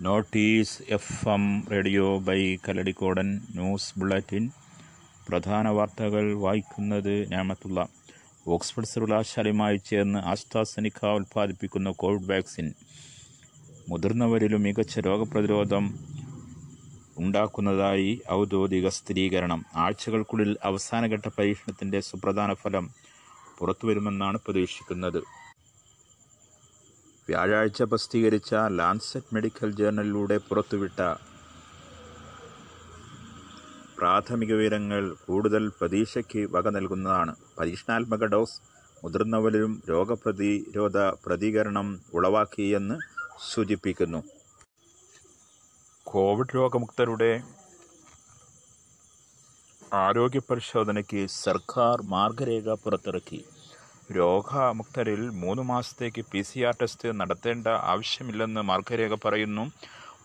Notice F M radio by Kalladikkodan news bulletin. പ്രധാന വാർത്തകൾ വായിക്കുന്നത് ഞാമത്തുള്ള. ഓക്സ്ഫോർഡ് സർവകലാശാലയുമായി ചേർന്ന് ആസ്ട്രാസെനിക്ക ഉൽപ്പാദിപ്പിക്കുന്ന കോവിഡ് വാക്സിൻ. മുതിർന്നവരിലും മികച്ച രോഗപ്രതിരോധം ഉണ്ടാക്കുന്നതായി ഔദ്യോഗിക സ്ഥിരീകരണം. ആഴ്ചകൾക്കുള്ളിൽ അവസാനഘട്ട പരീക്ഷണത്തിന്റെ സുപ്രധാന ഫലം പുറത്തുവരുമെന്നാണ് പ്രതീക്ഷിക്കുന്നത്. വ്യാഴാഴ്ച പ്രസിദ്ധീകരിച്ച ലാൻസെറ്റ് മെഡിക്കൽ ജേർണലിലൂടെ പുറത്തുവിട്ട പ്രാഥമിക വിവരങ്ങൾ കൂടുതൽ പ്രതീക്ഷയ്ക്ക് വക നൽകുന്നതാണ്. പരീക്ഷണാത്മക ഡോസ് മുതിർന്നവരിലും രോഗപ്രതിരോധ പ്രതികരണം ഉളവാക്കിയെന്ന് സൂചിപ്പിക്കുന്നു. കോവിഡ് രോഗമുക്തരുടെ ആരോഗ്യ പരിശോധനയ്ക്ക് സർക്കാർ മാർഗരേഖ പുറത്തിറക്കി. രോഗമുക്തരിൽ മൂന്ന് മാസത്തേക്ക് പി സി ആർ ടെസ്റ്റ് നടത്തേണ്ട ആവശ്യമില്ലെന്ന് മാർഗരേഖ പറയുന്നു.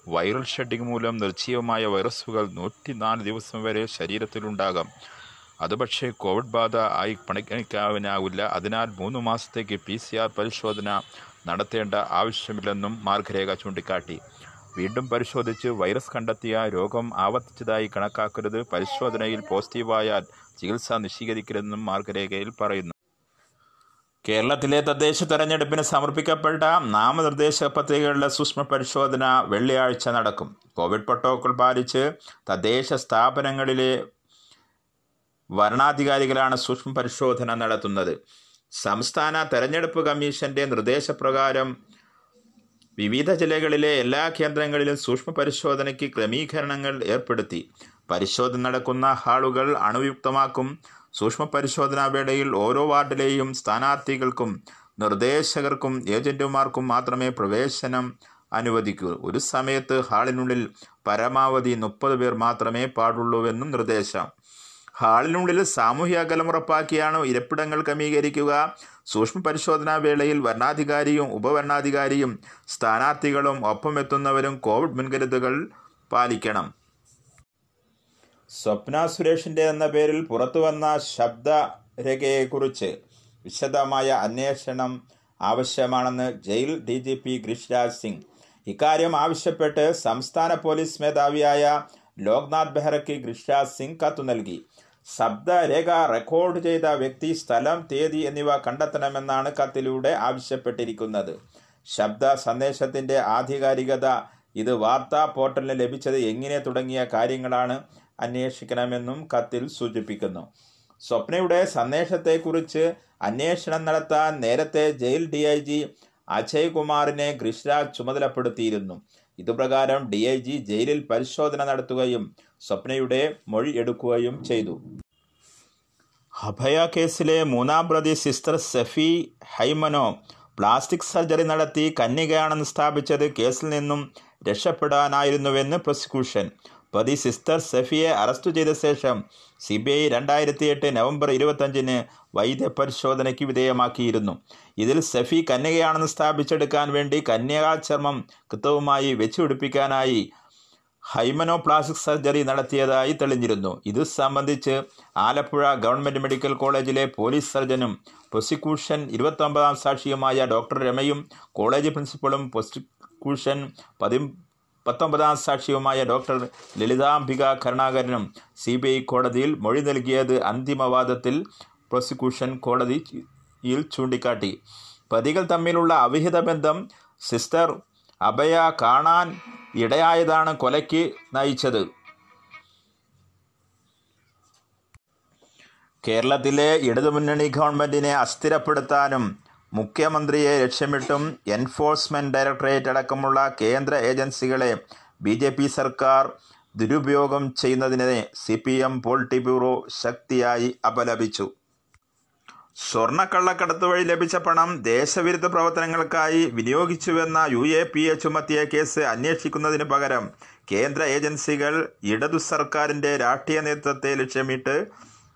വൈറൽ ഷെഡിംഗ് മൂലം നിർജീവമായ വൈറസുകൾ നൂറ്റിനാല് ദിവസം വരെ ശരീരത്തിലുണ്ടാകാം. അതുപക്ഷേ കോവിഡ് ബാധ ആയി പരിഗണിക്കാനാവില്ല അതിനാൽ മൂന്ന് മാസത്തേക്ക് പി സി ആർ പരിശോധന നടത്തേണ്ട ആവശ്യമില്ലെന്നും മാർഗരേഖ ചൂണ്ടിക്കാട്ടി. വീണ്ടും പരിശോധിച്ച് വൈറസ് കണ്ടെത്തിയ രോഗം ആവർത്തിച്ചതായി കണക്കാക്കരുത്. പരിശോധനയിൽ പോസിറ്റീവായാൽ ചികിത്സ നിഷീകരിക്കരുതെന്നും മാർഗരേഖയിൽ പറയുന്നു. കേരളത്തിലെ തദ്ദേശ തെരഞ്ഞെടുപ്പിന് സമർപ്പിക്കപ്പെട്ട നാമനിർദ്ദേശ പത്രികകളുടെ സൂക്ഷ്മ പരിശോധന വെള്ളിയാഴ്ച നടക്കും. കോവിഡ് പ്രോട്ടോകോൾ പാലിച്ച് തദ്ദേശ സ്ഥാപനങ്ങളിലെ വരണാധികാരികളാണ് സൂക്ഷ്മ പരിശോധന നടത്തുന്നത്. സംസ്ഥാന തെരഞ്ഞെടുപ്പ് കമ്മീഷന്റെ നിർദ്ദേശപ്രകാരം വിവിധ ജില്ലകളിലെ എല്ലാ കേന്ദ്രങ്ങളിലും സൂക്ഷ്മ പരിശോധനയ്ക്ക് ക്രമീകരണങ്ങൾ ഏർപ്പെടുത്തി. പരിശോധന നടക്കുന്ന ഹാളുകൾ അണുയുക്തമാക്കും സൂക്ഷ്മ പരിശോധനാ വേളയിൽ ഓരോ വാർഡിലെയും സ്ഥാനാർത്ഥികൾക്കും നിർദ്ദേശകർക്കും ഏജന്റുമാർക്കും മാത്രമേ പ്രവേശനം അനുവദിക്കൂ. ഒരു സമയത്ത് ഹാളിനുള്ളിൽ പരമാവധി മുപ്പത് പേർ മാത്രമേ പാടുള്ളൂവെന്നും നിർദ്ദേശം. ഹാളിനുള്ളിൽ സാമൂഹ്യ അകലം ഉറപ്പാക്കിയാണ് ഇരിപ്പിടങ്ങൾ ക്രമീകരിക്കുക. സൂക്ഷ്മ പരിശോധനാ വേളയിൽ വരണാധികാരിയും ഉപവരണാധികാരിയും സ്ഥാനാർത്ഥികളും ഒപ്പമെത്തുന്നവരും കോവിഡ് മുൻകരുതലുകൾ പാലിക്കണം. സ്വപ്ന സുരേഷിന്റെ എന്ന പേരിൽ പുറത്തുവന്ന ശബ്ദരേഖയെക്കുറിച്ച് വിശദമായ അന്വേഷണം ആവശ്യമാണെന്ന് jail D G P Girishraj Singh. ഇക്കാര്യം ആവശ്യപ്പെട്ട് സംസ്ഥാന പോലീസ് മേധാവിയായ ലോക്നാഥ് ബെഹ്റയ്ക്ക് ഗിരിഷ്രാജ് സിംഗ് കത്തു നൽകി. ശബ്ദരേഖ റെക്കോർഡ് ചെയ്ത വ്യക്തി സ്ഥലം തീയതി എന്നിവ കണ്ടെത്തണമെന്നാണ് കത്തിലൂടെ ആവശ്യപ്പെട്ടിരിക്കുന്നത്. ശബ്ദ സന്ദേശത്തിന്റെ ആധികാരികത ഇത് വാർത്താ പോർട്ടലിന് ലഭിച്ചത് എങ്ങനെ തുടങ്ങിയ കാര്യങ്ങളാണ് അന്വേഷിക്കണമെന്നും കത്തിൽ സൂചിപ്പിക്കുന്നു. സ്വപ്നയുടെ സന്ദേശത്തെക്കുറിച്ച് അന്വേഷണം നടത്താൻ നേരത്തെ jail D I G Ajay കുമാറിനെ ഗിരിഷ്രാജ് ചുമതലപ്പെടുത്തിയിരുന്നു. ഇതുപ്രകാരം ഡി ഐ ജി ജയിലിൽ പരിശോധന നടത്തുകയും സ്വപ്നയുടെ മൊഴി എടുക്കുകയും ചെയ്തു. അഭയ കേസിലെ മൂന്നാം പ്രതി സിസ്റ്റർ സെഫി ഹൈമനോ പ്ലാസ്റ്റിക് സർജറി നടത്തി കന്യകയാണെന്ന് സ്ഥാപിച്ചത് കേസിൽ നിന്നും രക്ഷപ്പെടാനായിരുന്നുവെന്ന് പ്രോസിക്യൂഷൻ. പ്രതി സിസ്റ്റർ സെഫിയെ അറസ്റ്റ് ചെയ്ത ശേഷം സി ബി ഐ രണ്ടായിരത്തി എട്ട് നവംബർ ഇരുപത്തഞ്ചിന് വൈദ്യപരിശോധനയ്ക്ക് വിധേയമാക്കിയിരുന്നു. ഇതിൽ സെഫി കന്യകയാണെന്ന് സ്ഥാപിച്ചെടുക്കാൻ വേണ്ടി കന്യകാചർമ്മം കൃത്യവുമായി വെച്ചുപിടിപ്പിക്കാനായി ഹൈമനോ പ്ലാസ്റ്റിക് സർജറി നടത്തിയതായി തെളിഞ്ഞിരുന്നു. ഇത് സംബന്ധിച്ച് ആലപ്പുഴ ഗവൺമെന്റ് മെഡിക്കൽ കോളേജിലെ പോലീസ് സർജനും പ്രോസിക്യൂഷൻ ഇരുപത്തൊമ്പതാം സാക്ഷിയുമായ ഡോക്ടർ രമയും കോളേജ് പ്രിൻസിപ്പളും പ്രോസിക്യൂഷൻ പതി പത്തൊമ്പതാം സാക്ഷിയുമായ ഡോക്ടർ ലളിതാംബിക കരുണാകരനും സി ബി ഐ കോടതിയിൽ മൊഴി നൽകിയത് അന്തിമവാദത്തിൽ പ്രോസിക്യൂഷൻ കോടതിയിൽ ചൂണ്ടിക്കാട്ടി. പ്രതികൾ തമ്മിലുള്ള അവിഹിത ബന്ധം സിസ്റ്റർ അഭയ കാണാൻ ഇടയായതാണ് കൊലയ്ക്ക് നയിച്ചത്. കേരളത്തിലെ ഇടതുമുന്നണി ഗവൺമെന്റിനെ അസ്ഥിരപ്പെടുത്താനും മുഖ്യമന്ത്രിയെ ലക്ഷ്യമിട്ടും എൻഫോഴ്സ്മെന്റ് ഡയറക്ടറേറ്റ് അടക്കമുള്ള കേന്ദ്ര ഏജൻസികളെ ബി ജെ പി സർക്കാർ ദുരുപയോഗം ചെയ്യുന്നതിനെ C P M politburo ശക്തിയായി അപലപിച്ചു. സ്വർണക്കള്ളക്കടത്ത് വഴി ലഭിച്ച പണം ദേശവിരുദ്ധ പ്രവർത്തനങ്ങൾക്കായി വിനിയോഗിച്ചുവെന്ന യു എ പി എ ചുമത്തിയ കേസ് അന്വേഷിക്കുന്നതിന് പകരം കേന്ദ്ര ഏജൻസികൾ ഇടതു സർക്കാരിന്റെ രാഷ്ട്രീയ നേതൃത്വത്തെ ലക്ഷ്യമിട്ട്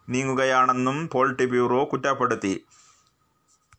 നീങ്ങുകയാണെന്നും പോളിറ്റി ബ്യൂറോ കുറ്റപ്പെടുത്തി.